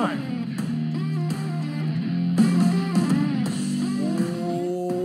time.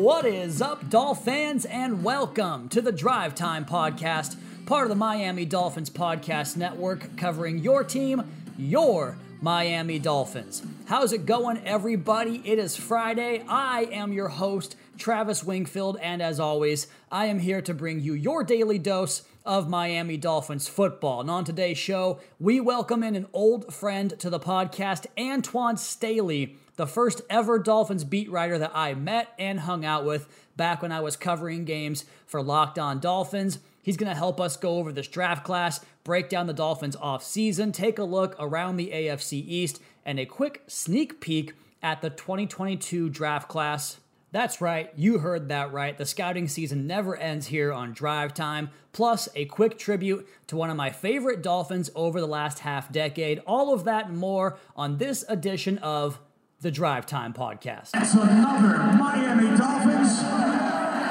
What is up, Dolphins, and welcome to the Drive Time Podcast, part of the Miami Dolphins Podcast Network, covering your team, your Miami Dolphins. How's it going, everybody? It is Friday. I am your host, Travis Wingfield, and as always, I am here to bring you your daily dose of Miami Dolphins football. And on today's show, we welcome in an old friend to the podcast, Antoine Staley, the first ever Dolphins beat writer that I met and hung out with back when I was covering games for Locked On Dolphins. He's going to help us go over this draft class, break down the Dolphins off season, take a look around the AFC East, and a quick sneak peek at the 2022 draft class. That's right, you heard that right. The scouting season never ends here on Drive Time. Plus, a quick tribute to one of my favorite Dolphins over the last half decade. All of that and more on this edition of the Drive Time Podcast. It's another Miami Dolphins.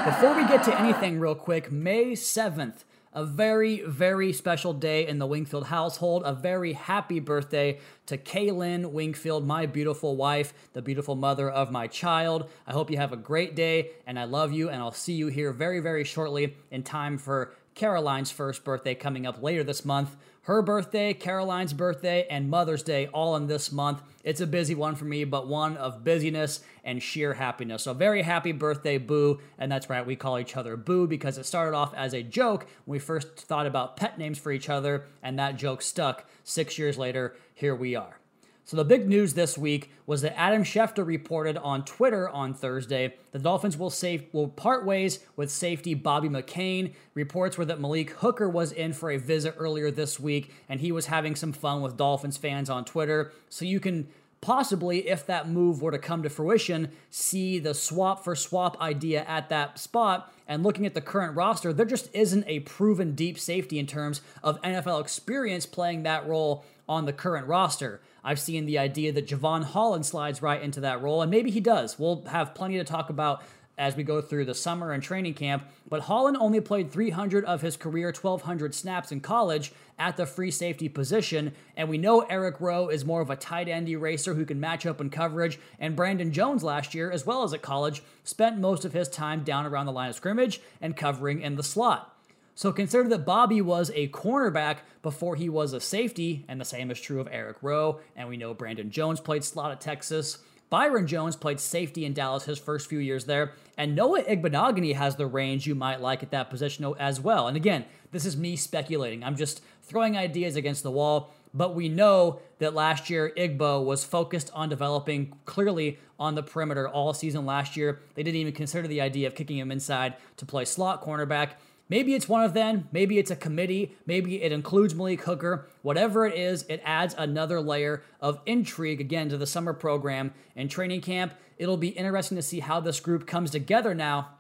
Before we get to anything, real quick, May 7th, a very, very special day in the Wingfield household. A very happy birthday to Kaylin Wingfield, my beautiful wife, the beautiful mother of my child. I hope you have a great day, and I love you, and I'll see you here very, very shortly in time for Caroline's first birthday coming up later this month. Her birthday, Caroline's birthday, and Mother's Day all in this month. It's a busy one for me, but one of busyness and sheer happiness. So, very happy birthday, Boo. And that's right, we call each other Boo because it started off as a joke when we first thought about pet names for each other, and that joke stuck. Six years later, here we are. So the big news this week was that Adam Schefter reported on Twitter on Thursday the Dolphins will save will part ways with safety Bobby McCain. Reports were that Malik Hooker was in for a visit earlier this week and he was having some fun with Dolphins fans on Twitter. So you can possibly, if that move were to come to fruition, see the swap for swap idea at that spot. And looking at the current roster, there just isn't a proven deep safety in terms of NFL experience playing that role on the current roster. I've seen the idea that Jevon Holland slides right into that role, and maybe he does. We'll have plenty to talk about as we go through the summer and training camp. But Holland only played 300 of his career 1,200 snaps in college at the free safety position. And we know Eric Rowe is more of a tight end eraser who can match up in coverage. And Brandon Jones last year, as well as at college, spent most of his time down around the line of scrimmage and covering in the slot. So consider that Bobby was a cornerback before he was a safety, and the same is true of Eric Rowe. And we know Brandon Jones played slot at Texas. Byron Jones played safety in Dallas his first few years there, and Noah Igbinoghene has the range you might like at that position as well. And again, this is me speculating. I'm just throwing ideas against the wall, but we know that last year Igbo was focused on developing clearly on the perimeter all season last year. They didn't even consider the idea of kicking him inside to play slot cornerback. Maybe it's one of them. Maybe it's a committee. Maybe it includes Malik Hooker. Whatever it is, it adds another layer of intrigue again to the summer program and training camp. It'll be interesting to see how this group comes together now.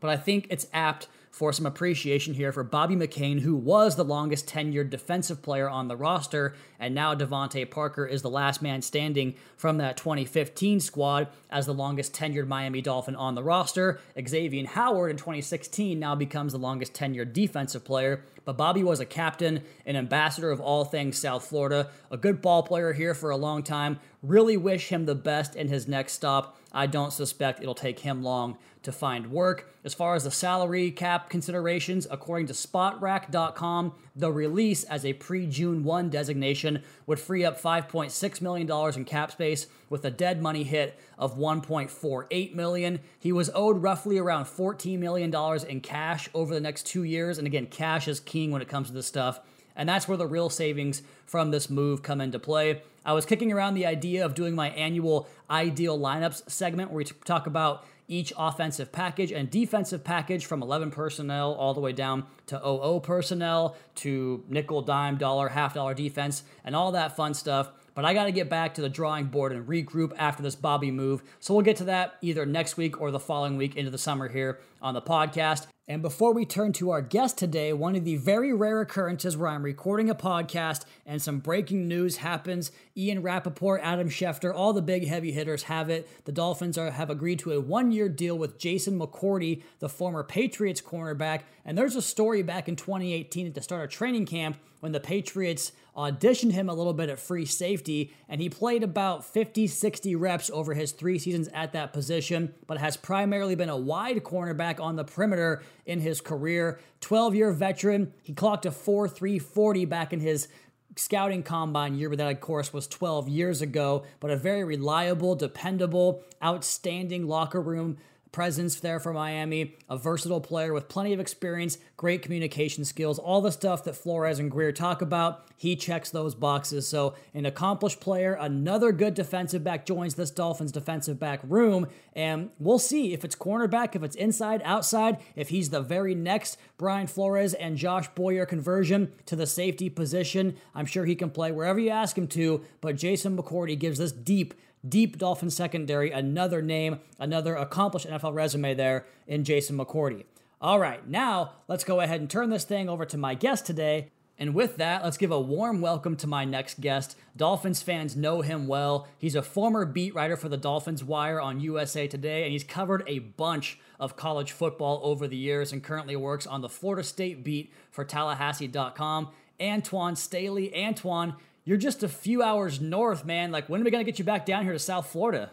But I think it's apt for some appreciation here for Bobby McCain, who was the longest tenured defensive player on the roster, and now DeVante Parker is the last man standing from that 2015 squad as the longest tenured Miami Dolphin on the roster. Xavier Howard in 2016 now becomes the longest tenured defensive player, but Bobby was a captain, an ambassador of all things South Florida, a good ball player here for a long time. Really wish him the best in his next stop. I don't suspect it'll take him long to find work. As far as the salary cap considerations, according to spotrac.com, the release as a pre June 1 designation would free up $5.6 million in cap space with a dead money hit of 1.48 million. He was owed roughly around 14 million dollars in cash over the next 2 years and again cash is king when it comes to this stuff. And that's where the real savings from this move come into play. I was kicking around the idea of doing my annual ideal lineups segment where we talk about each offensive package and defensive package from 11 personnel all the way down to 00 personnel to nickel, dime, dollar, half dollar defense, and all that fun stuff. But I got to get back to the drawing board and regroup after this Bobby move. So we'll get to that either next week or the following week into the summer here on the podcast. And before we turn to our guest today, one of the very rare occurrences where I'm recording a podcast and some breaking news happens. Ian Rapoport, Adam Schefter, all the big heavy hitters have it. The Dolphins are, have agreed to a one year deal with Jason McCourty, the former Patriots cornerback. And there's a story back in 2018 at the start of training camp when the Patriots auditioned him a little bit at free safety, and he played about 50, 60 reps over his three seasons at that position, but has primarily been a wide cornerback on the perimeter in his career. 12 year veteran, he clocked a 4 3 40 back in his scouting combine year, but that, of course, was 12 years ago. But a very reliable, dependable, outstanding locker room presence there for Miami, a versatile player with plenty of experience, great communication skills, all the stuff that Flores and Grier talk about. He checks those boxes. So, an accomplished player, another good defensive back joins this Dolphins defensive back room. And we'll see if it's cornerback, if it's inside, outside, if he's the very next Brian Flores and Josh Boyer conversion to the safety position. I'm sure he can play wherever you ask him to, but Jason McCourty gives this deep deep Dolphin secondary, another name, another accomplished NFL resume there in Jason McCourty. All right, now let's go ahead and turn this thing over to my guest today. And with that, let's give a warm welcome to my next guest. Dolphins fans know him well. He's a former beat writer for the Dolphins Wire on USA Today, and he's covered a bunch of college football over the years and currently works on the Florida State beat for Tallahassee.com. Antoine Staley. Antoine, you're just a few hours north, man. Like, when are we gonna get you back down here to South Florida?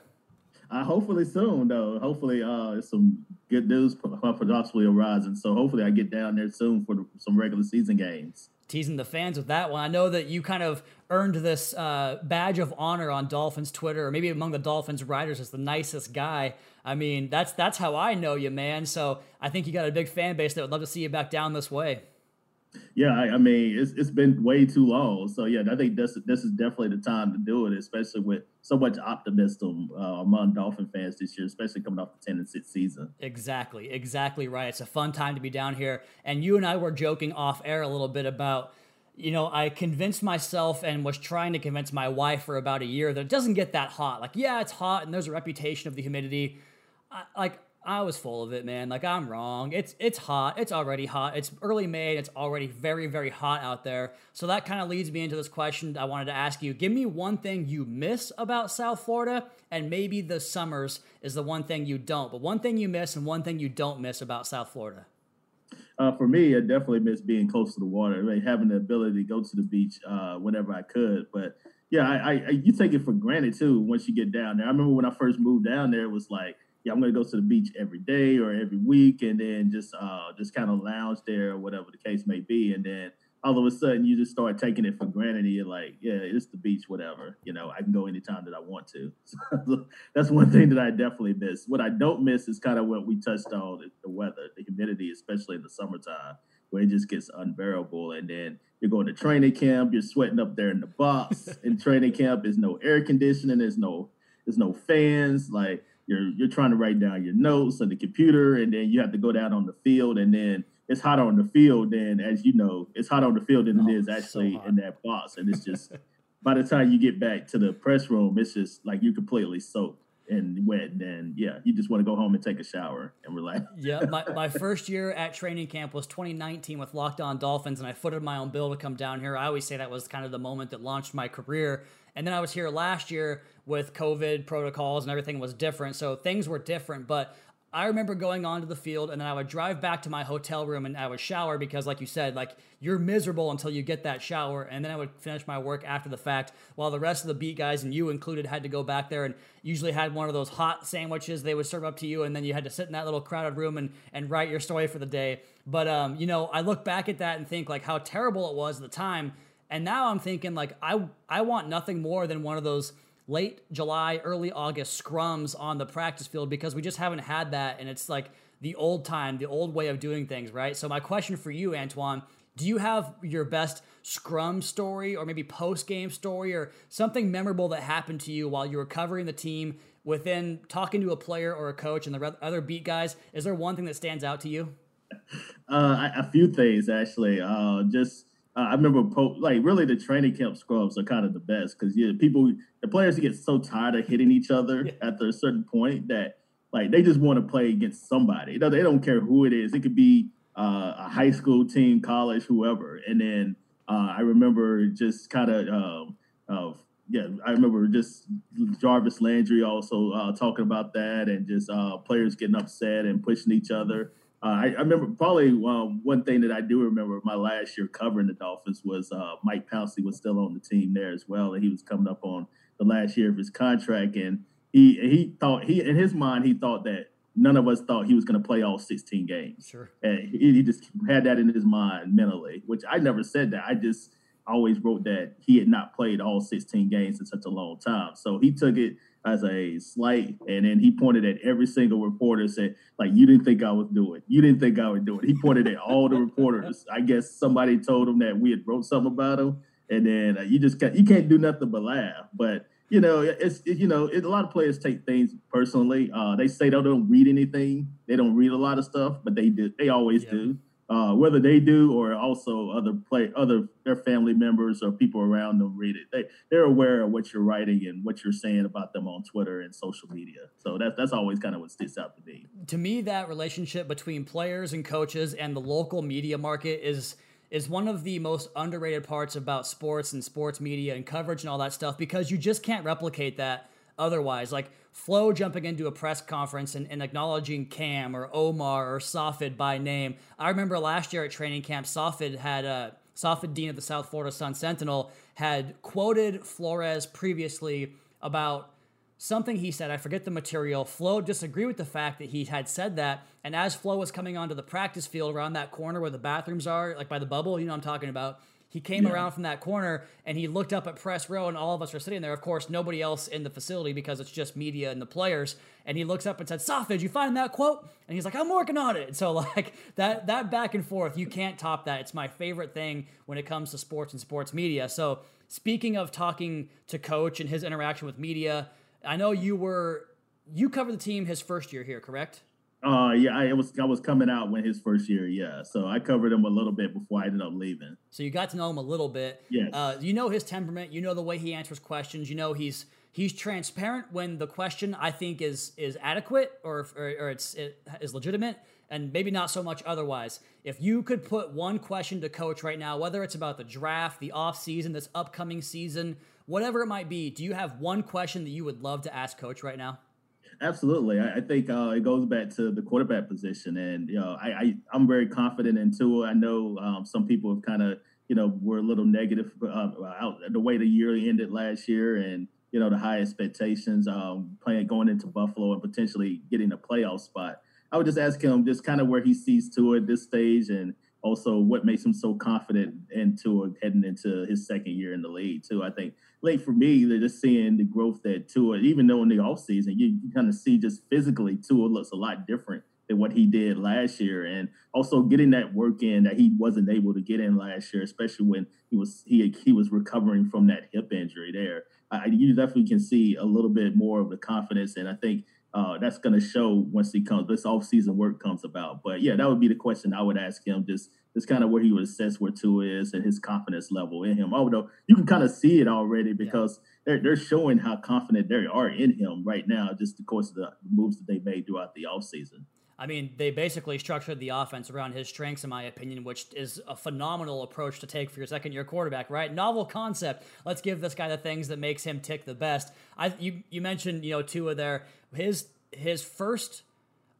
Uh, hopefully soon, though. Hopefully, uh, some good news possibly arising. So hopefully, I get down there soon for the, some regular season games. Teasing the fans with that one. I know that you kind of earned this uh, badge of honor on Dolphins Twitter, or maybe among the Dolphins writers, as the nicest guy. I mean, that's that's how I know you, man. So I think you got a big fan base that would love to see you back down this way. Yeah, I, I, mean, it's it's been way too long. So yeah, I think this this is definitely the time to do it, especially with so much optimism uh, among Dolphin fans this year, especially coming off the ten and six season. Exactly, exactly right. It's a fun time to be down here, and you and I were joking off air a little bit about. You know, I convinced myself and was trying to convince my wife for about a year that it doesn't get that hot. Like, yeah, it's hot and there's a reputation of the humidity. I, like, I was full of it, man. Like I'm wrong. It's it's hot. It's already hot. It's early May. It's already very very hot out there. So that kind of leads me into this question I wanted to ask you. Give me one thing you miss about South Florida, and maybe the summers is the one thing you don't. But one thing you miss and one thing you don't miss about South Florida. Uh, for me, I definitely miss being close to the water, having the ability to go to the beach uh, whenever I could. But yeah, I, I, you take it for granted too once you get down there. I remember when I first moved down there, it was like yeah, I'm gonna go to the beach every day or every week, and then just uh, just kind of lounge there or whatever the case may be, and then all of a sudden you just start taking it for granted. And you're like, yeah, it's the beach, whatever. You know, I can go anytime that I want to. So that's one thing that I definitely miss. What I don't miss is kind of what we touched on: the weather, the humidity, especially in the summertime, where it just gets unbearable. And then you're going to training camp, you're sweating up there in the box. in training camp, there's no air conditioning, there's no there's no fans, like you're you're trying to write down your notes on the computer, and then you have to go down on the field, and then it's hot on the field. Then, as you know, it's hot on the field than oh, it is actually so in that box, and it's just by the time you get back to the press room, it's just like you're completely soaked and wet, and yeah, you just want to go home and take a shower and relax. yeah, my, my first year at training camp was 2019 with Locked On Dolphins, and I footed my own bill to come down here. I always say that was kind of the moment that launched my career. And then I was here last year with COVID protocols and everything was different, so things were different. But I remember going onto the field and then I would drive back to my hotel room and I would shower because, like you said, like you're miserable until you get that shower. And then I would finish my work after the fact while the rest of the beat guys and you included had to go back there and usually had one of those hot sandwiches they would serve up to you. And then you had to sit in that little crowded room and, and write your story for the day. But, um, you know, I look back at that and think like how terrible it was at the time. And now I'm thinking like I, I want nothing more than one of those late July, early August scrums on the practice field because we just haven't had that. And it's like the old time, the old way of doing things, right? So, my question for you, Antoine, do you have your best scrum story or maybe post game story or something memorable that happened to you while you were covering the team within talking to a player or a coach and the other beat guys? Is there one thing that stands out to you? Uh, a few things actually. Uh, just uh, I remember, po- like, really, the training camp scrubs are kind of the best because yeah, people, the players get so tired of hitting each other yeah. after a certain point that like they just want to play against somebody. They don't care who it is. It could be uh, a high school team, college, whoever. And then uh, I remember just kind of, um, yeah, I remember just Jarvis Landry also uh, talking about that and just uh, players getting upset and pushing each other. Uh, I, I, remember probably um, one thing that I do remember my last year covering the Dolphins was Mike Pouncey was still on the team there as well, and he was coming up on the last year of his contract, and he he thought he in his mind he thought that none of us thought he was going to play all 16 games. Sure. And he, he, just had that in his mind mentally, which I never said that. I just always wrote that he had not played all 16 games in such a long time. So he took it as a slight, and then he pointed at every single reporter said, like, you didn't think I was doing. You didn't think I would do it. He pointed at all the reporters. I guess somebody told him that we had wrote something about him, and then uh, you just can't, you can't do nothing but laugh. But you know, it's it, you know, it, a lot of players take things personally. Uh, they say they don't read anything. They don't read a lot of stuff, but they do. They always yeah. do. Uh, whether they do or also other play other their family members or people around them read it. They they're aware of what you're writing and what you're saying about them on Twitter and social media. So that's that's always kind of what sticks out to me. To me, that relationship between players and coaches and the local media market is is one of the most underrated parts about sports and sports media and coverage and all that stuff because you just can't replicate that otherwise. Like Flo jumping into a press conference and, and acknowledging Cam or Omar or Safid by name. I remember last year at training camp, Safid had uh, Safid Deen of the South Florida Sun Sentinel had quoted Flores previously about something he said, I forget the material. Flo disagreed with the fact that he had said that. And as Flo was coming onto the practice field around that corner where the bathrooms are, like by the bubble, you know I'm talking about, he came yeah. around from that corner and he looked up at press row and all of us were sitting there. Of course, nobody else in the facility because it's just media and the players. And he looks up and said, Safid, you find that quote? And he's like, I'm working on it. So like that that back and forth, you can't top that. It's my favorite thing when it comes to sports and sports media. So speaking of talking to coach and his interaction with media, I know you were you covered the team his first year here, correct? Uh yeah, I was I was coming out when his first year, yeah. So I covered him a little bit before I ended up leaving. So you got to know him a little bit. Yeah. Uh, you know his temperament. You know the way he answers questions. You know he's he's transparent when the question I think is is adequate or or, or it's it is legitimate, and maybe not so much otherwise. If you could put one question to coach right now, whether it's about the draft, the off season, this upcoming season, whatever it might be, do you have one question that you would love to ask coach right now? Absolutely. I, I think uh, it goes back to the quarterback position. And, you know, I, I, am very confident in Tua. I know um, some people have kind of, you know, were a little negative uh, out the way the year ended last year and, you know, the high expectations um, playing going into Buffalo and potentially getting a playoff spot. I would just ask him just kind of where he sees Tua at this stage and also what makes him so confident in into heading into his second year in the league too. I think like for me, they're just seeing the growth that Tua, even though in the offseason, you, you kind of see just physically Tua looks a lot different than what he did last year. And also getting that work in that he wasn't able to get in last year, especially when he was he he was recovering from that hip injury there. I, you definitely can see a little bit more of the confidence. And I think uh, that's going to show once he comes, this off-season work comes about. But yeah, that would be the question I would ask him. Just, just kind of where he would assess where Tua is and his confidence level in him. Although you can kind of see it already because yeah. they're they're showing how confident they are in him right now, just the course of the moves that they made throughout the offseason. I mean, they basically structured the offense around his strengths, in my opinion, which is a phenomenal approach to take for your second year quarterback, right? Novel concept. Let's give this guy the things that makes him tick the best. I you you mentioned, you know, Tua there. His his first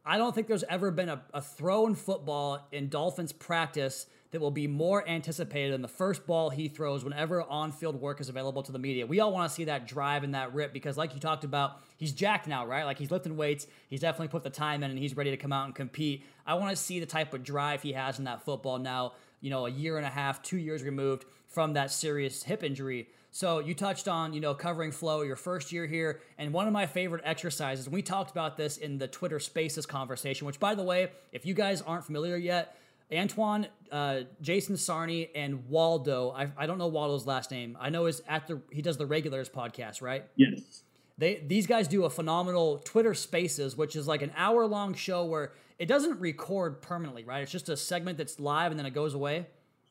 I don't think there's ever been a, a throw in football in Dolphins practice that will be more anticipated than the first ball he throws whenever on field work is available to the media. We all want to see that drive and that rip because, like you talked about, he's jacked now, right? Like he's lifting weights. He's definitely put the time in and he's ready to come out and compete. I want to see the type of drive he has in that football now, you know, a year and a half, two years removed from that serious hip injury. So you touched on, you know, covering Flo your first year here, and one of my favorite exercises. We talked about this in the Twitter Spaces conversation. Which, by the way, if you guys aren't familiar yet, Antoine, uh, Jason Sarney, and Waldo. I, I don't know Waldo's last name. I know is at the he does the regulars podcast, right? Yes. They these guys do a phenomenal Twitter Spaces, which is like an hour long show where it doesn't record permanently, right? It's just a segment that's live and then it goes away.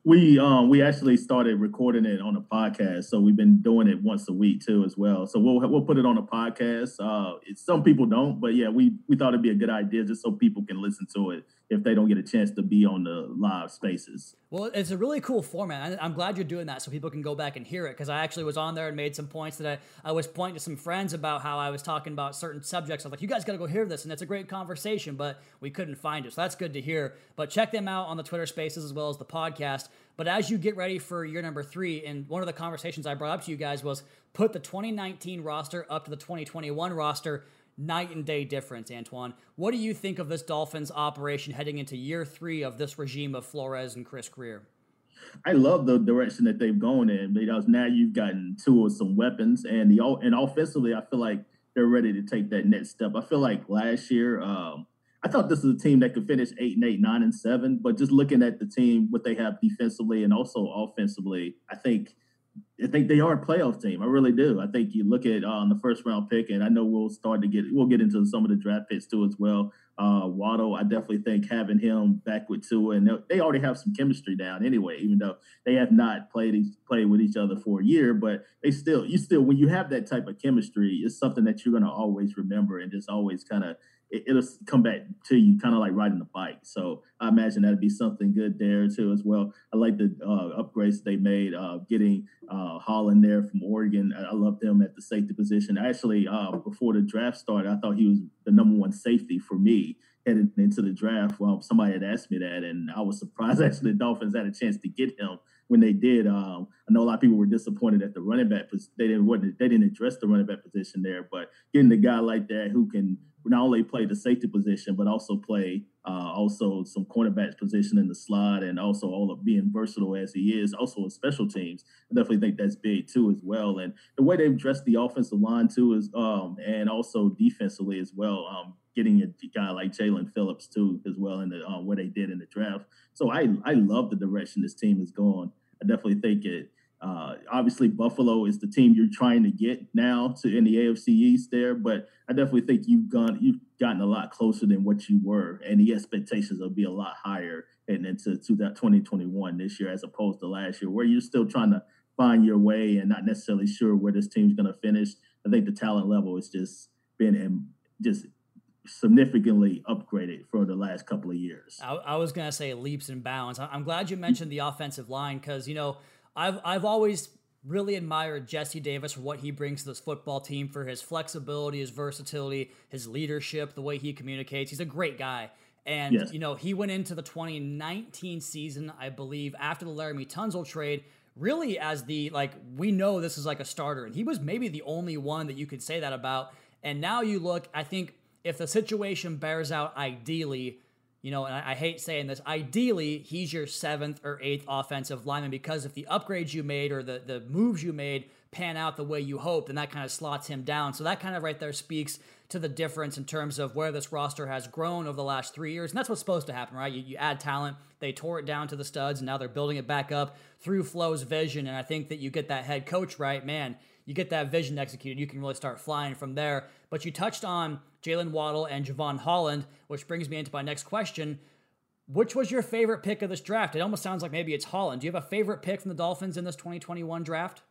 We um we actually started recording it on a podcast, so we've been doing it once a week too as well. So we'll we'll put it on a podcast. Uh, some people don't, but yeah, we we thought it'd be a good idea just so people can listen to it if they don't get a chance to be on the live spaces. Well, it's a really cool format. I'm glad you're doing that so people can go back and hear it because I actually was on there and made some points that I, I was pointing to some friends about how I was talking about certain subjects. I was like, you guys got to go hear this, and it's a great conversation, but we couldn't find it. So that's good to hear. But check them out on the Twitter spaces as well as the podcast. But as you get ready for year number three, and one of the conversations I brought up to you guys was put the 2019 roster up to the 2021 roster night and day difference, Antoine. What do you think of this Dolphins operation heading into year three of this regime of Flores and Chris Grier? I love the direction that they've gone in because now you've gotten two of some weapons, and the and offensively, I feel like they're ready to take that next step. I feel like last year, um, I thought this is a team that could finish eight and eight, nine and seven, but just looking at the team, what they have defensively and also offensively, I think I think they are a playoff team. I really do. I think you look at uh, the first round pick, and I know we'll start to get we'll get into some of the draft picks too as well. Uh, Waddle, I definitely think having him back with Tua, and they already have some chemistry down anyway. Even though they have not played played with each other for a year, but they still you still when you have that type of chemistry, it's something that you're going to always remember and just always kind of it, will come back to you kind of like riding a bike. So I imagine that'd be something good there too as well. I like the uh, upgrades they made, uh, getting uh, Holland there from Oregon. I, I love them at the safety position. Actually, uh, before the draft started, I thought he was the number one safety for me heading into the draft. Well, somebody had asked me that, and I was surprised actually the Dolphins had a chance to get him when they did. Um, I know a lot of people were disappointed at the running back they didn't they didn't address the running back position there, but getting a guy like that who can not only play the safety position, but also play uh, also some cornerback position in the slot, and also all of being versatile as he is, also in special teams. I definitely think that's big too as well. And the way they've dressed the offensive line too is, um, and also defensively as well. Um, getting a guy like Jaelan Phillips too as well in the uh, what they did in the draft. So I I love the direction this team is going. I definitely think it uh, obviously, Buffalo is the team you're trying to get now to in the AFC East there, but I definitely think you've gone you've gotten a lot closer than what you were, and the expectations will be a lot higher heading into to that 2021 this year as opposed to last year, where you're still trying to find your way and not necessarily sure where this team's going to finish. I think the talent level has just been just significantly upgraded for the last couple of years. I, I was going to say leaps and bounds. I'm glad you mentioned the offensive line because you know I've I've always really admired Jesse Davis for what he brings to this football team for his flexibility, his versatility, his leadership, the way he communicates. He's a great guy. And yes. you know, he went into the 2019 season, I believe, after the Laremy Tunsil trade, really as the like we know this is like a starter, and he was maybe the only one that you could say that about. And now you look, I think if the situation bears out ideally, you know, and I, I, hate saying this, ideally, he's your seventh or eighth offensive lineman because if the upgrades you made or the, the moves you made pan out the way you hope, then that kind of slots him down. So that kind of right there speaks to the difference in terms of where this roster has grown over the last three years. And that's what's supposed to happen, right? You, you add talent, they tore it down to the studs, and now they're building it back up through Flo's vision. And I think that you get that head coach right, man, you get that vision executed, you can really start flying from there. But you touched on Jaylen Waddle and Jevon Holland, which brings me into my next question. Which was your favorite pick of this draft? It almost sounds like maybe it's Holland. Do you have a favorite pick from the Dolphins in this 2021 draft?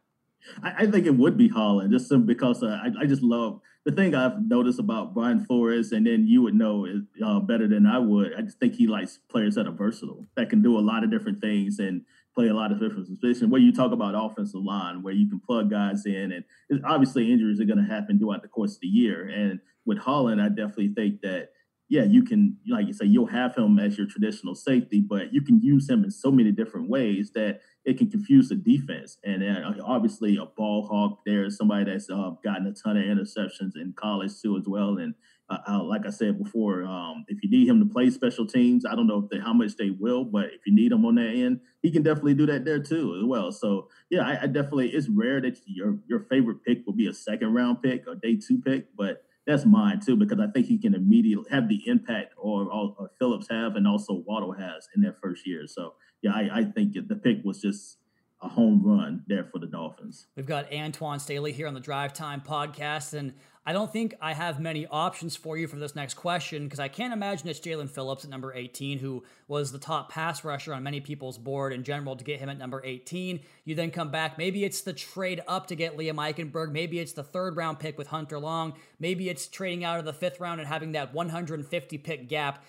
I, I think it would be Holland, just because uh, I, I, just love the thing I've noticed about Brian Flores, and then you would know it uh, better than I would. I just think he likes players that are versatile, that can do a lot of different things and play a lot of different positions. Where you talk about offensive line, where you can plug guys in, and obviously injuries are going to happen throughout the course of the year. And with Holland, I definitely think that yeah, you can like you say you'll have him as your traditional safety, but you can use him in so many different ways that it can confuse the defense. And uh, obviously, a ball hawk there is somebody that's uh, gotten a ton of interceptions in college too as well. And uh, uh, like I said before, um, if you need him to play special teams, I don't know they, how much they will, but if you need him on that end, he can definitely do that there too as well. So yeah, I, I definitely it's rare that your your favorite pick will be a second round pick or day two pick, but that's mine too because I think he can immediately have the impact or, or Phillips have and also Waddle has in their first year. So yeah, I, I think the pick was just a home run there for the Dolphins. We've got Antoine Staley here on the Drive Time podcast, and I don't think I have many options for you for this next question because I can't imagine it's Jaelan Phillips at number 18, who was the top pass rusher on many people's board in general to get him at number 18. You then come back. Maybe it's the trade up to get Liam Eichenberg. Maybe it's the third round pick with Hunter Long. Maybe it's trading out of the fifth round and having that 150 pick gap.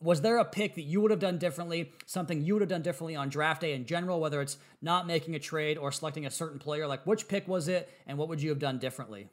Was there a pick that you would have done differently, something you would have done differently on draft day in general, whether it's not making a trade or selecting a certain player? Like, which pick was it, and what would you have done differently?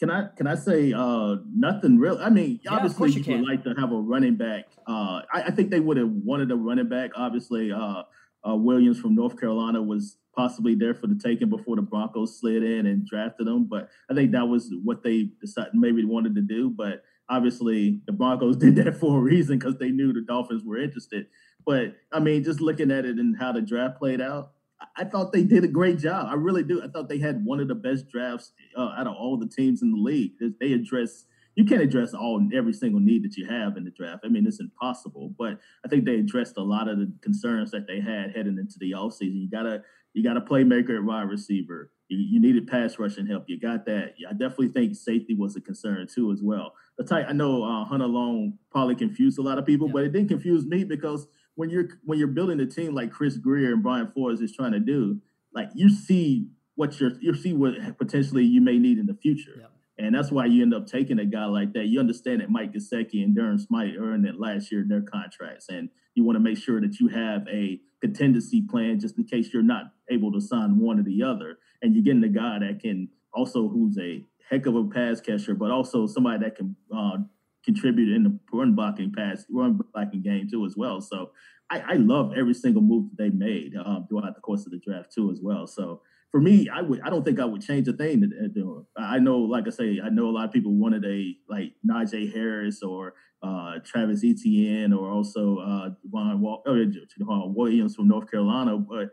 Can I can I say uh, nothing real? I mean, yeah, obviously you, you would like to have a running back. Uh, I, I, think they would have wanted a running back. Obviously, uh, uh, Williams from North Carolina was possibly there for the taking before the Broncos slid in and drafted him. But I think that was what they decided maybe wanted to do. But obviously, the Broncos did that for a reason because they knew the Dolphins were interested. But I mean, just looking at it and how the draft played out, I thought they did a great job. I really do. I thought they had one of the best drafts uh, out of all the teams in the league. They address you can't address all every single need that you have in the draft. I mean, it's impossible. But I think they addressed a lot of the concerns that they had heading into the offseason. You gotta you got a playmaker at wide receiver. You, you, needed pass rushing help. You got that. I definitely think safety was a concern too as well. The type I know uh, Hunter Long probably confused a lot of people, yeah. but it didn't confuse me because when you're when you're building a team like Chris Grier and Brian Flores is trying to do, like you see what you're you see what potentially you may need in the future. Yeah. And that's why you end up taking a guy like that. You understand that Mike Gesicki and Durham Smythe earned it last year in their contracts. And you want to make sure that you have a contingency plan just in case you're not able to sign one or the other. And you're getting a guy that can also who's a heck of a pass catcher, but also somebody that can uh, contributed in the run blocking pass, run blocking game too as well. So I, I love every single move that they made um, throughout the course of the draft too as well. So for me, I would I don't think I would change a thing. To, to, I know, like I say, I know a lot of people wanted a like Najee Harris or uh, Travis Etienne or also uh, Javon Wal- uh, Williams from North Carolina, but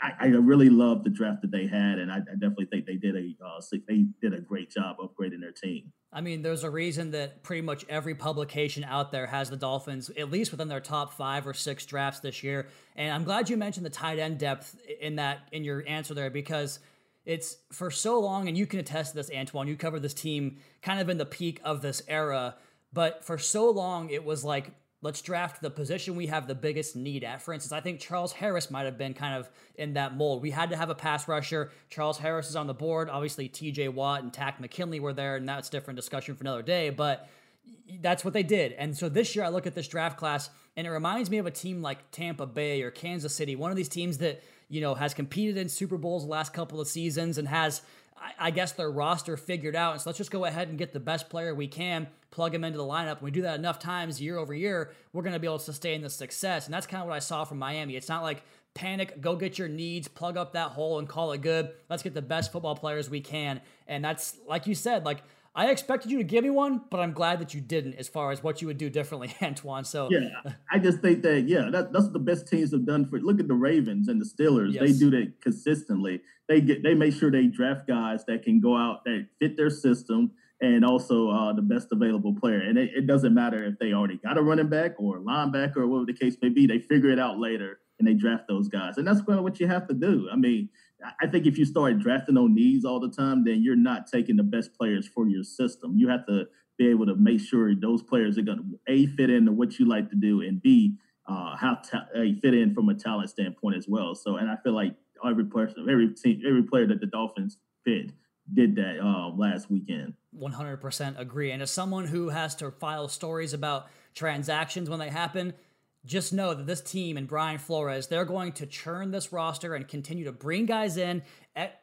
I, I, really love the draft that they had, and I, I definitely think they did a uh, they did a great job upgrading their team. I mean, there's a reason that pretty much every publication out there has the Dolphins at least within their top five or six drafts this year. And I'm glad you mentioned the tight end depth in that in your answer there because it's for so long, and you can attest to this, Antoine. You covered this team kind of in the peak of this era, but for so long it was like let's draft the position we have the biggest need at. For instance, I think Charles Harris might have been kind of in that mold. We had to have a pass rusher. Charles Harris is on the board. Obviously, TJ Watt and Takk McKinley were there, and that's different discussion for another day. But that's what they did. And so this year, I look at this draft class, and it reminds me of a team like Tampa Bay or Kansas City, one of these teams that you know has competed in Super Bowls the last couple of seasons and has I guess their roster figured out. And so let's just go ahead and get the best player we can, plug him into the lineup. When we do that enough times year over year, we're going to be able to sustain the success. And that's kind of what I saw from Miami. It's not like panic, go get your needs, plug up that hole, and call it good. Let's get the best football players we can. And that's, like you said, like I expected you to give me one, but I'm glad that you didn't as far as what you would do differently, Antoine. So yeah, I just think that yeah, that, that's what the best teams have done for. Look at the Ravens and the Steelers; yes. they do that consistently. They get they make sure they draft guys that can go out that fit their system and also uh, the best available player. And it, it, doesn't matter if they already got a running back or a linebacker or whatever the case may be. They figure it out later and they draft those guys, and that's kind of what you have to do. I mean, I think if you start drafting on needs all the time, then you're not taking the best players for your system. You have to be able to make sure those players are going to a fit into what you like to do, and b uh, how ta- fit in from a talent standpoint as well. So, and I feel like every person, every team, every player that the Dolphins fit did that uh, last weekend. 100% agree. And as someone who has to file stories about transactions when they happen, just know that this team and Brian Flores, they're going to churn this roster and continue to bring guys in,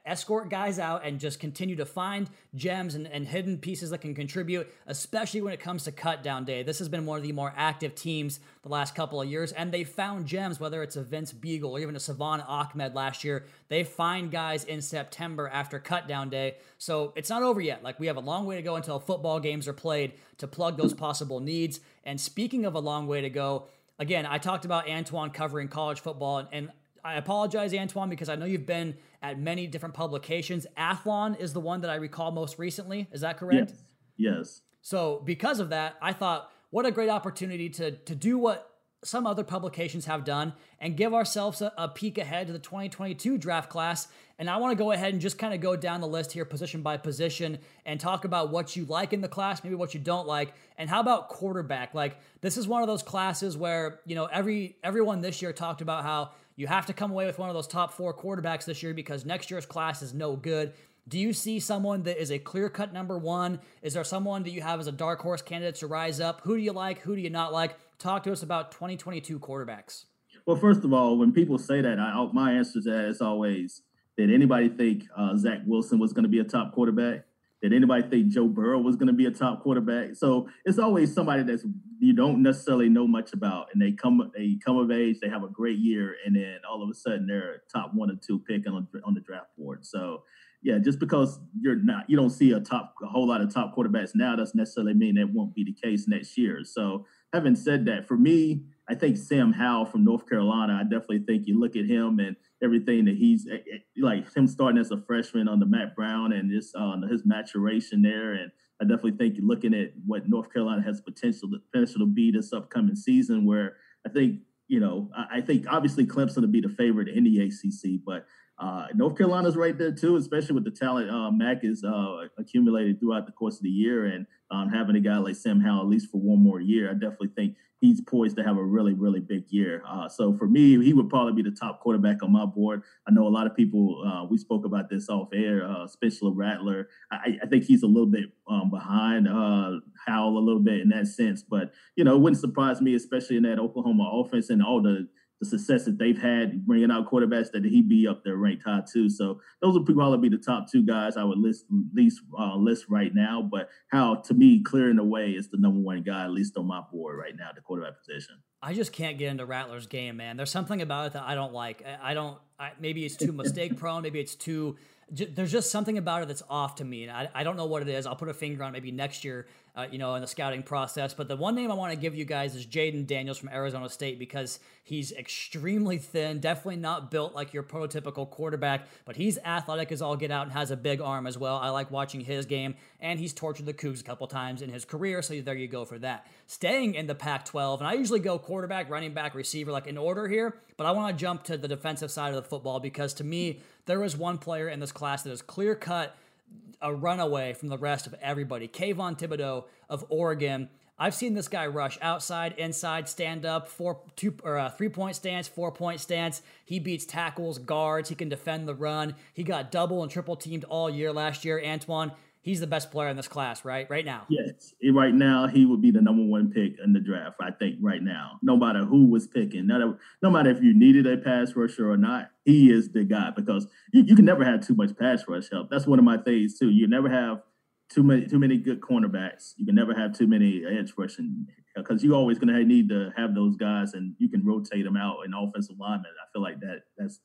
escort guys out, and just continue to find gems and, and, hidden pieces that can contribute, especially when it comes to cut down day. This has been one of the more active teams the last couple of years, and they found gems, whether it's a Vince Biegel or even a Salvon Ahmed last year. They find guys in September after cut down day. So it's not over yet. Like we have a long way to go until football games are played to plug those possible needs. And speaking of a long way to go, again, I talked about Antoine covering college football, and, and I apologize, Antoine, because I know you've been at many different publications. Athlon is the one that I recall most recently. Is that correct? Yes. yes. So, because of that, I thought, what a great opportunity to to do what some other publications have done and give ourselves a, a, peek ahead to the 2022 draft class. And I want to go ahead and just kind of go down the list here, position by position, and talk about what you like in the class, maybe what you don't like, and how about quarterback? Like this is one of those classes where you know every everyone this year talked about how you have to come away with one of those top four quarterbacks this year because next year's class is no good. Do you see someone that is a clear cut number one? Is there someone that you have as a dark horse candidate to rise up? Who do you like? Who do you not like? Talk to us about 2022 quarterbacks. Well, first of all, when people say that, I, my answer to that is always did anybody think uh, Zach Wilson was going to be a top quarterback? Did anybody think Joe Burrow was going to be a top quarterback? So it's always somebody that's you don't necessarily know much about, and they come they come of age, they have a great year, and then all of a sudden they're a top one or two pick on on the draft board. So yeah, just because you're not, you don't see a top, a whole lot of top quarterbacks now, doesn't necessarily mean that won't be the case next year. So, having said that, for me, I think Sam Howell from North Carolina, I definitely think you look at him and everything that he's eh, eh, like him starting as a freshman under Mack Brown and just uh, his maturation there. And I definitely think you're looking at what North Carolina has potential potential to be this upcoming season, where I think you know, I, think obviously Clemson to be the favorite in the ACC, but uh, North Carolina's right there too, especially with the talent uh, Mack is uh, accumulated throughout the course of the year, and um, having a guy like Sam Howell at least for one more year, I definitely think he's poised to have a really, really big year. Uh, so for me, he would probably be the top quarterback on my board. I know a lot of people. Uh, we spoke about this off air. Uh, Rattler, I, I, think he's a little bit um, behind Howell a little bit in that sense, but you know, it wouldn't surprise me, especially in that Oklahoma offense and all the the success that they've had bringing out quarterbacks that he'd be up there ranked high too. So those would probably be the top two guys I would list least uh, list right now. But how to me clearing the way is the number one guy at least on my board right now, the quarterback position. I just can't get into Rattler's game, man. There's something about it that I don't like. I don't. I, maybe it's too mistake prone. Maybe it's too. There's just something about it that's off to me, and I, I don't know what it is. I'll put a finger on maybe next year uh, you know, in the scouting process. But the one name I want to give you guys is Jayden Daniels from Arizona State because he's extremely thin, definitely not built like your prototypical quarterback, but he's athletic as all get out and has a big arm as well. I like watching his game, and he's tortured the Cougs a couple times in his career, so there you go for that. Staying in the Pac 12, and I usually go quarterback, running back, receiver, like in order here, but I want to jump to the defensive side of the football because to me, there is one player in this class that is clear cut a runaway from the rest of everybody. Kayvon Thibodeaux of Oregon. I've seen this guy rush outside, inside, stand up, four, two or uh, three point stance, four point stance. He beats tackles, guards. He can defend the run. He got double and triple teamed all year last year. Antoine, he's the best player in this class, right? Right now. Yes, right now he would be the number one pick in the draft. I think right now, no matter who was picking, no, no matter if you needed a pass rusher or not, he is the guy because you, you can never have too much pass rush help. That's one of my things too. You never have too many too many good cornerbacks. You can never have too many edge rushing because you're always going to need to have those guys, and you can rotate them out in offensive linemen. I feel like that that's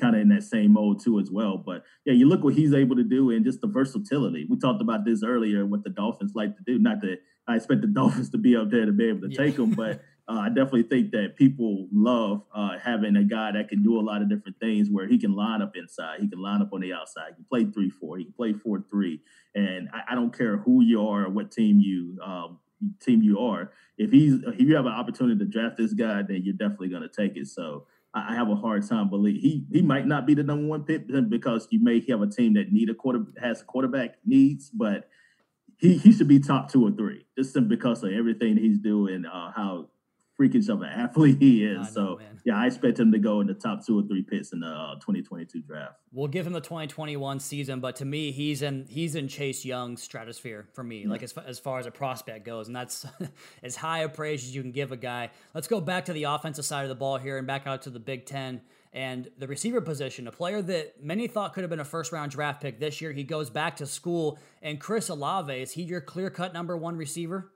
kind of in that same mode too as well. But yeah, you look what he's able to do and just the versatility. We talked about this earlier, what the Dolphins like to do. Not that I expect the Dolphins to be up there to be able to yeah. take them, but uh, I definitely think that people love uh, having a guy that can do a lot of different things where he can line up inside, he can line up on the outside, he can play three four, he can play four three, and I, I don't care who you are or what team you um, team you are. If he's if you have an opportunity to draft this guy, then you're definitely going to take it. So I have a hard time believing he he might not be the number one pick because you may have a team that need a quarter has quarterback needs, but he he should be top two or three just because of everything he's doing, uh, how freakish of an athlete he is. Know, so man. yeah, I expect him to go in the top two or three picks in the uh, 2022 draft. We'll give him the 2021 season, but to me, he's in he's in Chase Young's stratosphere for me, mm-hmm. like as, as far as a prospect goes, and that's as high a praise as you can give a guy. Let's go back to the offensive side of the ball here and back out to the Big Ten. And the receiver position, a player that many thought could have been a first round draft pick this year, he goes back to school. And Chris Olave, is he your clear cut number one receiver?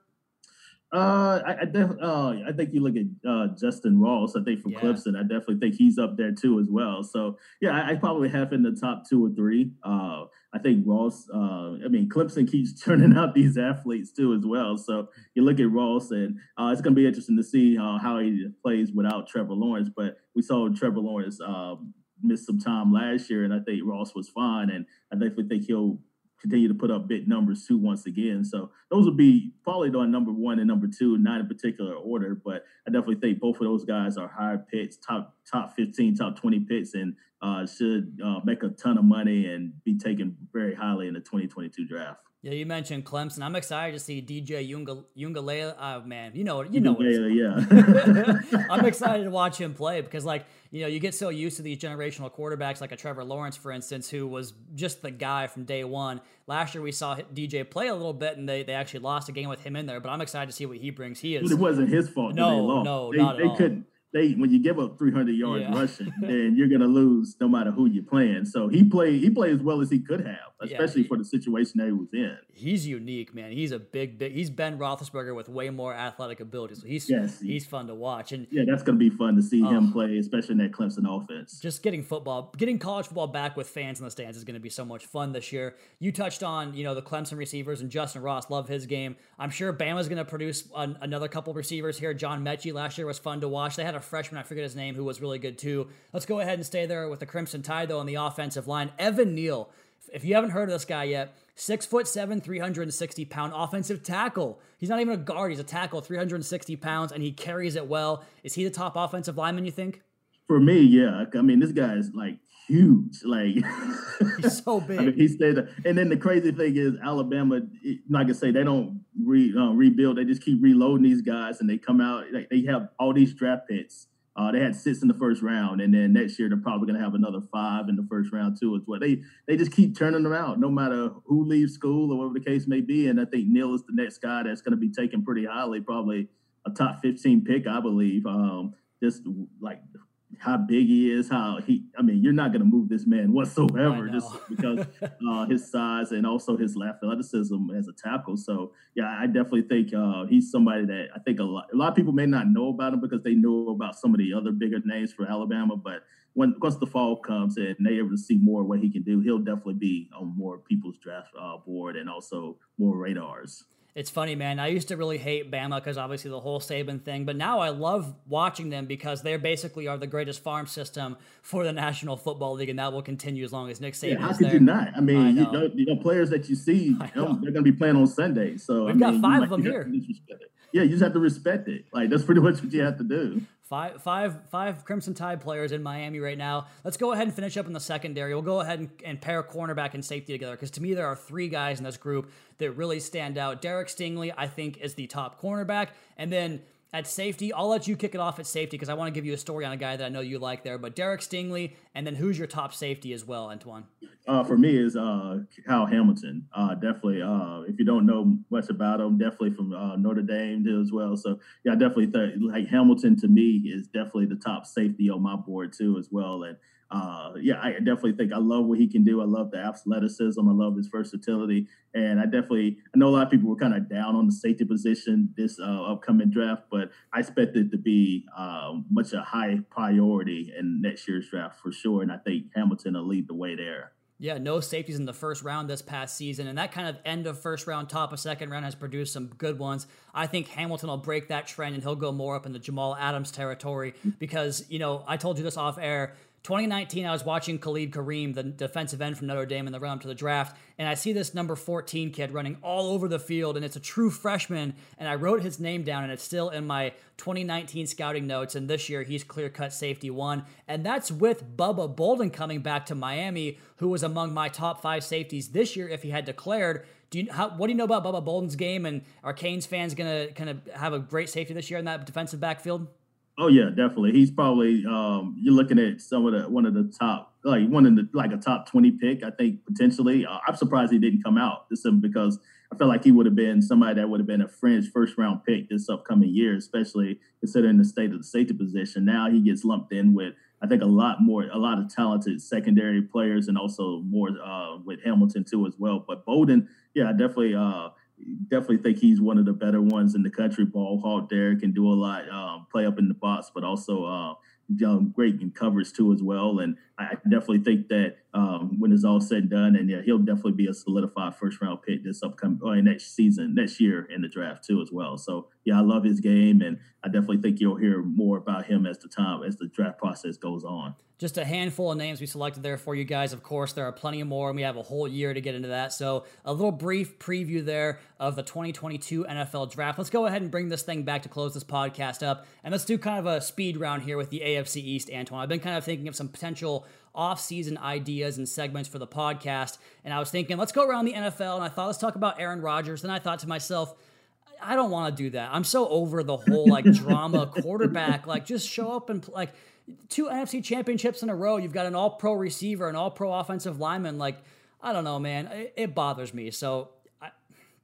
Uh, I, I definitely. Uh, I think you look at uh, Justyn Ross. I think from yeah. Clemson, I definitely think he's up there too as well. So yeah, I, I probably have in the top two or three. Uh, I think Ross. Uh, I mean, Clemson keeps turning out these athletes too as well. So you look at Ross, and uh, it's going to be interesting to see uh, how he plays without Trevor Lawrence. But we saw Trevor Lawrence uh, miss some time last year, and I think Ross was fine, and I definitely think he'll continue to put up big numbers too once again. So those would be probably on number one and number two, not in particular order, but I definitely think both of those guys are higher picks, top top 15, top 20 picks, and uh, should uh, make a ton of money and be taken very highly in the 2022 draft. Yeah, you mentioned Clemson. I'm excited to see DJ Uiagalelei. Oh man, you know you know yeah, yeah. I'm excited to watch him play because like you know you get so used to these generational quarterbacks like a Trevor Lawrence, for instance, who was just the guy from day one. Last year we saw DJ play a little bit and they, they actually lost a game with him in there. But I'm excited to see what he brings. He is. It wasn't his fault. No, no, they, not they at all. couldn't they when you give up 300 yards Yeah. rushing, then you're gonna lose no matter who you're playing. So he played he played as well as he could have, Yeah, especially he- for the situation that he was in. He's unique, man. He's a big, big. He's Ben Roethlisberger with way more athletic ability. So he's Yes. he's fun to watch. And Yeah, that's gonna be fun to see Oh. him play, especially in that Clemson offense. just getting football, getting college football back with fans in the stands is going to be so much fun this year. You touched on, you know, the Clemson receivers and Justyn Ross. Love his game. I'm sure Bama's going to produce an, another couple receivers here. John Metchie last year was fun to watch. They had a freshman, I forget his name, who was really good too. Let's go ahead and stay there with the Crimson Tide though on the offensive line. Evan Neal. If you haven't heard of this guy yet, six foot seven, 360 pound offensive tackle. He's not even a guard. He's a tackle, 360 pounds, and he carries it well. Is he the top offensive lineman? You think? For me, yeah. I mean, this guy is like huge. Like He's so big. I mean, he stayed. And then the crazy thing is, Alabama, it- like I say, they don't re, uh, rebuild. They just keep reloading these guys, and they come out. Like, they have all these draft picks. Uh, they had six in the first round, and then next year they're probably going to have another five in the first round too. As well, they they just keep turning them out, no matter who leaves school or whatever the case may be. And I think Neal is the next guy that's going to be taken pretty highly, probably a top fifteen pick, I believe. Um, just like how big he is, how he. I mean, you're not going to move this man whatsoever, just because uh, his size and also his athleticism as a tackle. So yeah, I definitely think uh, he's somebody that I think a lot, a lot of people may not know about him because they know about some of the other bigger names for Alabama. But when once the fall comes and they're able to see more of what he can do, he'll definitely be on more people's draft uh, board and also more radars. It's funny, man. I used to really hate Bama because obviously the whole Saban thing, but now I love watching them because they basically are the greatest farm system for the National Football League, and that will continue as long as Nick Saban Yeah, how is could there. you not? I mean, I you, know. know, you know, players that you see, you know, know. they're going to be playing on Sunday. So We've I got mean, five you of them here. to disrespect it. Yeah, you just have to respect it. Like that's pretty much what you have to do. Five, five, five Crimson Tide players in Miami right now. Let's go ahead and finish up in the secondary. We'll go ahead and, and pair cornerback and safety together because to me there are three guys in this group that really stand out. Derek Stingley, I think, is the top cornerback, and then at safety, I'll let you kick it off at safety because I want to give you a story on a guy that I know you like there. But Derek Stingley, and then who's your top safety as well, Antoine? Uh, for me is uh, Kyle Hamilton. Uh, definitely. Uh, if you don't know much about him, definitely from uh, Notre Dame as well. So yeah, definitely think like Hamilton to me is definitely the top safety on my board too as well. And uh, yeah, I definitely think I love what he can do. I love the athleticism. I love his versatility, and I definitely I know a lot of people were kind of down on the safety position this uh, upcoming draft, but I expect it to be um, much a high priority in next year's draft for sure. And I think Hamilton will lead the way there. Yeah, no safeties in the first round this past season, and that kind of end of first round, top of second round has produced some good ones. I think Hamilton will break that trend and he'll go more up in the Jamal Adams territory because, you know, I told you this off air. 2019, I was watching Khalid Kareem, the defensive end from Notre Dame, in the run up to the draft, and I see this number 14 kid running all over the field, and it's a true freshman. And I wrote his name down, and it's still in my 2019 scouting notes. And this year, he's clear cut safety one, and that's with Bubba Bolden coming back to Miami, who was among my top five safeties this year if he had declared. Do you how, what do you know about Bubba Bolden's game, and are Canes fans gonna kind of have a great safety this year in that defensive backfield? Oh yeah, definitely. He's probably um, you're looking at some of the one of the top like one of the like a top twenty pick. I think potentially. Uh, I'm surprised he didn't come out this because I felt like he would have been somebody that would have been a fringe first round pick this upcoming year, especially considering the state of the safety position. Now he gets lumped in with I think a lot more a lot of talented secondary players and also more uh, with Hamilton too as well. But Bolden, yeah, definitely. Uh, definitely think he's one of the better ones in the country. Ball hawk there can do a lot, um, play up in the box, but also uh, um, great in coverage too as well. And I definitely think that um, when it's all said and done, and yeah, he'll definitely be a solidified first round pick this upcoming or next season, next year in the draft too as well. So yeah, I love his game, and I definitely think you'll hear more about him as the time as the draft process goes on. Just a handful of names we selected there for you guys. Of course, there are plenty more, and we have a whole year to get into that. So, a little brief preview there of the 2022 NFL Draft. Let's go ahead and bring this thing back to close this podcast up, and let's do kind of a speed round here with the AFC East, Antoine. I've been kind of thinking of some potential off-season ideas and segments for the podcast, and I was thinking, let's go around the NFL, and I thought, let's talk about Aaron Rodgers. Then I thought to myself, I don't want to do that. I'm so over the whole like drama quarterback. Like, just show up and like two NFC championships in a row. You've got an all pro receiver, an all pro offensive lineman. Like, I don't know, man. It, it bothers me. So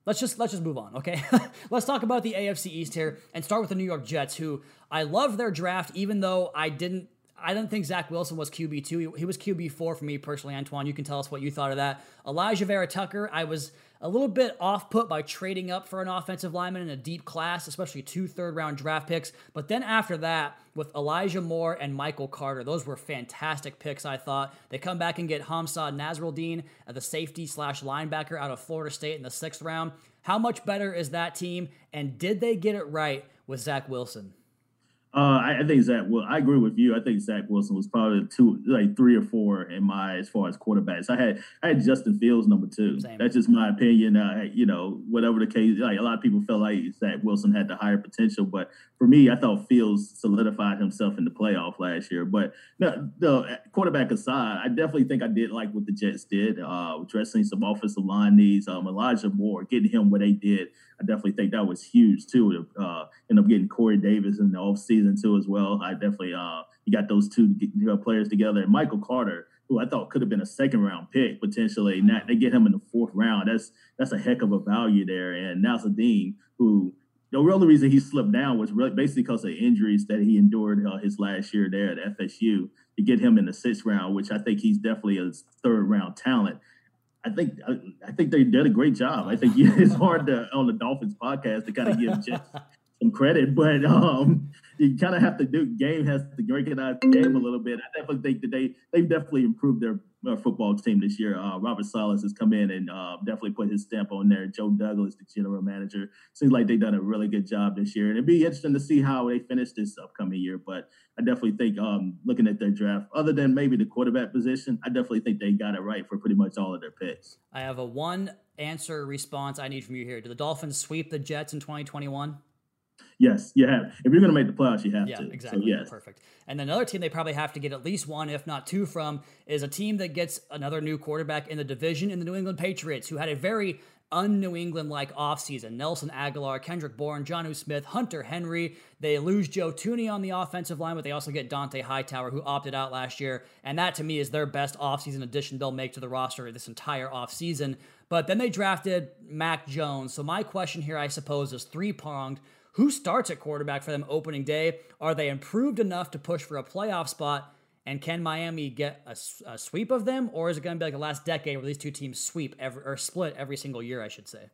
let's just let's just move on, okay? let's talk about the AFC East here and start with the New York Jets, who I love their draft, even though I didn't. I didn't think Zach Wilson was QB two. He, he was QB four for me personally. Antoine, you can tell us what you thought of that. Alijah Vera-Tucker, I was a little bit off put by trading up for an offensive lineman in a deep class, especially two third round draft picks. But then after that, with Elijah Moore and Michael Carter, those were fantastic picks, I thought. They come back and get Hamsah Nasirildeen, the safety slash linebacker out of Florida State in the sixth round. How much better is that team? And did they get it right with Zach Wilson? Uh, I, I, think Zach. Well, I agree with you. I think Zach Wilson was probably two, like three or four in my as far as quarterbacks. I had I had Justin Fields number two. Same. That's just my opinion. Uh, you know, whatever the case, like a lot of people felt like Zach Wilson had the higher potential, but for me, I thought Fields solidified himself in the playoff last year. But no, the quarterback aside, I definitely think I did like what the Jets did, uh, addressing some offensive line needs. Um, Elijah Moore, getting him what they did I definitely think that was huge too. To uh, end up getting Corey Davis in the offseason too as well. I definitely uh, you got those two players together. And Michael Carter, who I thought could have been a second round pick potentially, not they get him in the fourth round. That's that's a heck of a value there. And Nasirildeen, who the real reason he slipped down was really basically because of injuries that he endured uh, his last year there at FSU. To get him in the sixth round, which I think he's definitely a third round talent. I think I, I, think they did a great job. I think it's hard to on the Dolphins podcast to kind of give Jets some credit, but um, you kind of have to do. Game has to recognize the game a little bit. I definitely think that they they've definitely improved their uh, football team this year. Uh, Robert Saleh has come in and uh, definitely put his stamp on there. Joe Douglas, the general manager, seems like they've done a really good job this year. And it'd be interesting to see how they finish this upcoming year. But I definitely think, um, looking at their draft, other than maybe the quarterback position, I definitely think they got it right for pretty much all of their picks. I have a one answer response I need from you here. Do the Dolphins sweep the Jets in 2021? Yes, you have. If you're going to make the playoffs, you have yeah, to. exactly. So, yes. Perfect. And another team they probably have to get at least one, if not two, from is a team that gets another new quarterback in the division in the New England Patriots, who had a very un-New England like offseason. Nelson Agholor, Kendrick Bourne, Jonnu Smith, Hunter Henry. They lose Joe Thuney on the offensive line, but they also get Dont'a Hightower, who opted out last year. And that to me is their best offseason addition they'll make to the roster this entire offseason. But then they drafted Mac Jones. So my question here, I suppose, is three-pronged. Who starts at quarterback for them opening day? Are they improved enough to push for a playoff spot? And can Miami get a, a sweep of them, or is it going to be like the last decade where these two teams sweep every or split every single year? I should say.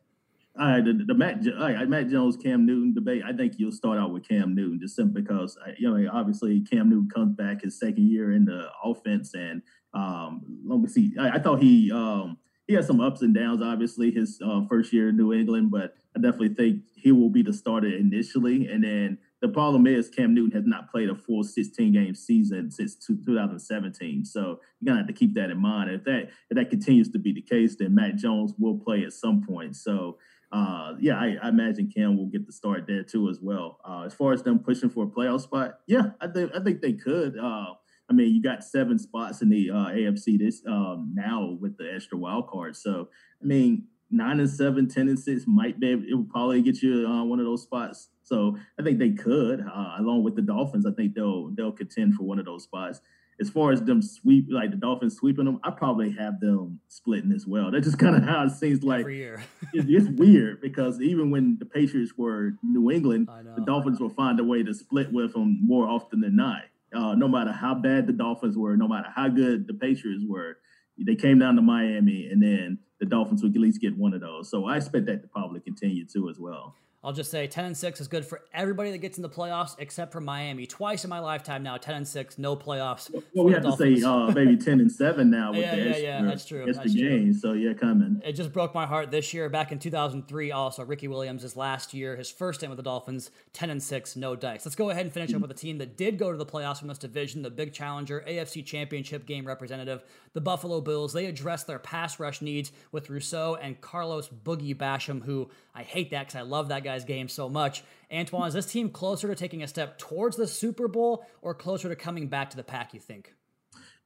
All right, the, the Matt, all right, Mac Jones, Cam Newton debate. I think you'll start out with Cam Newton just simply because you know obviously Cam Newton comes back his second year in the offense, and um, let me see. I, I thought he um, he had some ups and downs. Obviously, his uh, first year in New England, but I definitely think he will be the starter initially. And then the problem is Cam Newton has not played a full 16 game season since 2017. So you're gonna have to keep that in mind. If that if that continues to be the case, then Mac Jones will play at some point. So uh, yeah, I, I, imagine Cam will get the start there too as well. Uh, as far as them pushing for a playoff spot, yeah, I think I think they could. Uh, I mean, you got seven spots in the uh, AFC this um, now with the extra wild card. So I mean, nine and seven, 10 and six might be it would probably get you uh, one of those spots. So I think they could, uh, along with the Dolphins. I think they'll they'll contend for one of those spots. As far as them sweep, like the Dolphins sweeping them, I probably have them splitting as well. That's just kind of how it seems like. Every year. it's, it's weird because even when the Patriots were New England, the Dolphins will find a way to split with them more often than not. Uh, no matter how bad the Dolphins were, no matter how good the Patriots were, they came down to Miami, and then the Dolphins would at least get one of those. So I expect that to probably continue too as well. I'll just say 10 and 6 is good for everybody that gets in the playoffs except for Miami. Twice in my lifetime now, 10 and 6, no playoffs. Well, we have to say uh, maybe 10 and 7 now with yeah, extra, yeah, that's true. extra That's true. So, yeah, coming. It just broke my heart this year. Back in 2003, also Ricky Williams' his last year, his first stint with the Dolphins, 10 and 6, no dice. Let's go ahead and finish up with a team that did go to the playoffs from this division, the big challenger, AFC Championship game representative, the Buffalo Bills. They addressed their pass rush needs with Rousseau and Carlos Boogie Basham, who I hate that because I love that guy's game so much. Antoine, is this team closer to taking a step towards the Super Bowl or closer to coming back to the pack? You think?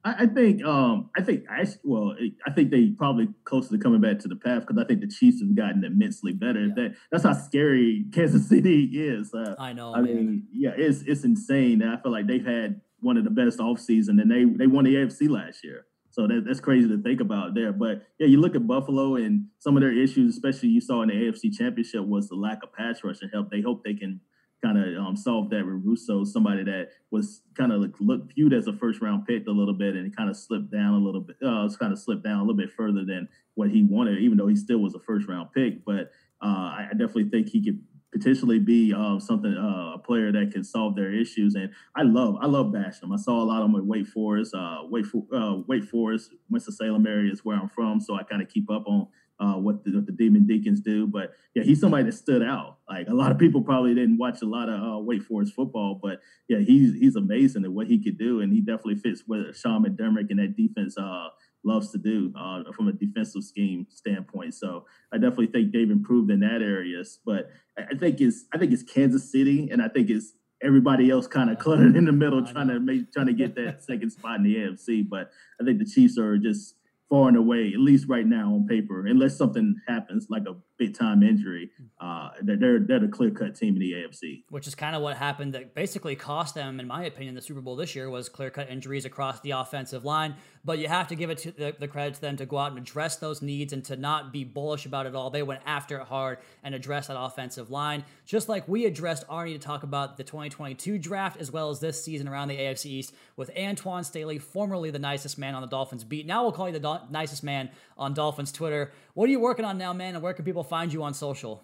I, I think, um, I think, I well, I think they probably closer to coming back to the path because I think the Chiefs have gotten immensely better. Yeah. That that's how scary Kansas City is. Uh, I know. I man. mean, yeah, it's it's insane. And I feel like they've had one of the best off season, and they they won the AFC last year. So that, that's crazy to think about there. But yeah, you look at Buffalo and some of their issues, especially you saw in the AFC Championship, was the lack of pass rush and help. They hope they can kind of um, solve that with Rousseau, somebody that was kind of looked viewed as a first round pick a little bit, and kind of slipped down a little bit. Uh, it's kind of slipped down a little bit further than what he wanted, even though he still was a first round pick. But uh, I definitely think he could potentially be uh, something uh, a player that can solve their issues. And I love I love Basham. I saw a lot of him at Wake Forest. Uh, Wake uh, Wake Forest, Winston Salem area is where I'm from, so I kind of keep up on. Uh, what, the, what the Demon Deacons do, but yeah, he's somebody that stood out. Like a lot of people probably didn't watch a lot of uh, Wake Forest football, but yeah, he's he's amazing at what he could do, and he definitely fits with Sean McDermott and that defense uh, loves to do uh, from a defensive scheme standpoint. So I definitely think they've improved in that areas. But I I think it's I think it's Kansas City, and I think it's everybody else kind of cluttered in the middle, trying to make trying to get that second spot in the AFC. But I think the Chiefs are just far and away, at least right now on paper, unless something happens like a big time injury, uh, they're they're, the clear cut team in the AFC. which is kind of what happened that basically cost them, in my opinion, the Super Bowl this year was clear cut injuries across the offensive line. But you have to give it to the, the credit to them to go out and address those needs and to not be bullish about it all. They went after it hard and addressed that offensive line, just like we addressed need to talk about the 2022 draft as well as this season around the AFC East with Antoine Staley, formerly the nicest man on the Dolphins beat. Now we'll call you the nicest man on Dolphins Twitter. What are you working on now, man? And where can people find you on social?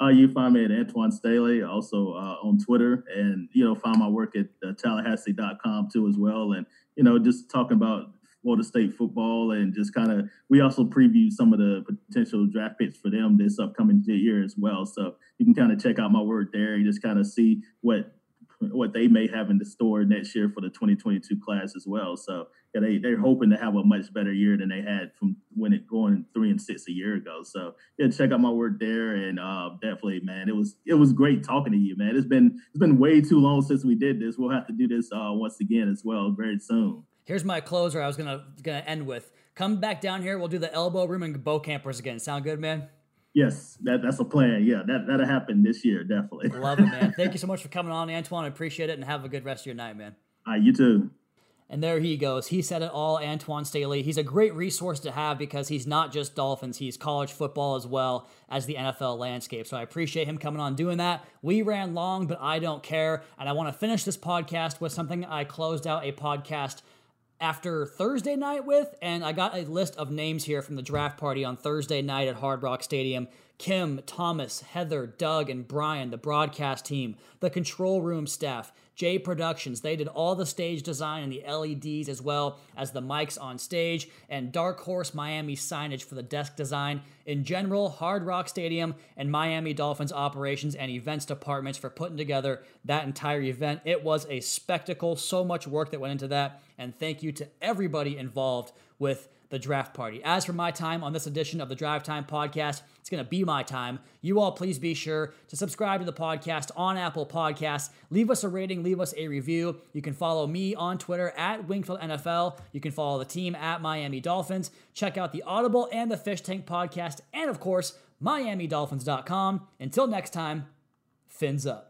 Uh, you find me at Antoine Staley, also uh, on Twitter, and you know, find my work at uh, Tallahassee.com too as well. And you know, just talking about Florida State football and just kind of we also preview some of the potential draft picks for them this upcoming year as well. So you can kind of check out my work there and just kind of see what what they may have in the store next year for the 2022 class as well. So yeah, they they're hoping to have a much better year than they had from when it going three and six a year ago. So yeah, check out my work there and uh, definitely, man, it was it was great talking to you, man. It's been it's been way too long since we did this. We'll have to do this uh, once again as well very soon. Here's my closer. I was gonna gonna end with. Come back down here. We'll do the elbow room and bow campers again. Sound good, man? Yes, that that's a plan. Yeah, that that'll happen this year definitely. Love it, man. Thank you so much for coming on, Antoine. I appreciate it, and have a good rest of your night, man. All right, you too. And there he goes. He said it all, Antoine Staley. He's a great resource to have because he's not just Dolphins, he's college football as well as the NFL landscape. So I appreciate him coming on doing that. We ran long, but I don't care. And I want to finish this podcast with something I closed out a podcast after Thursday night with, and I got a list of names here from the draft party on Thursday night at Hard Rock Stadium. Kim, Thomas, Heather, Doug, and Brian, the broadcast team, the control room staff, J Productions. They did all the stage design and the LEDs as well as the mics on stage, and Dark Horse Miami signage for the desk design. In general, Hard Rock Stadium and Miami Dolphins operations and events departments for putting together that entire event. It was a spectacle, so much work that went into that, and thank you to everybody involved with the draft party. As for my time on this edition of the Drive Time podcast, it's going to be my time. You all please be sure to subscribe to the podcast on Apple Podcasts. Leave us a rating, leave us a review. You can follow me on Twitter at Wingfield NFL. You can follow the team at Miami Dolphins. Check out the Audible and the Fish Tank podcast, and of course, MiamiDolphins.com. Until next time, fins up.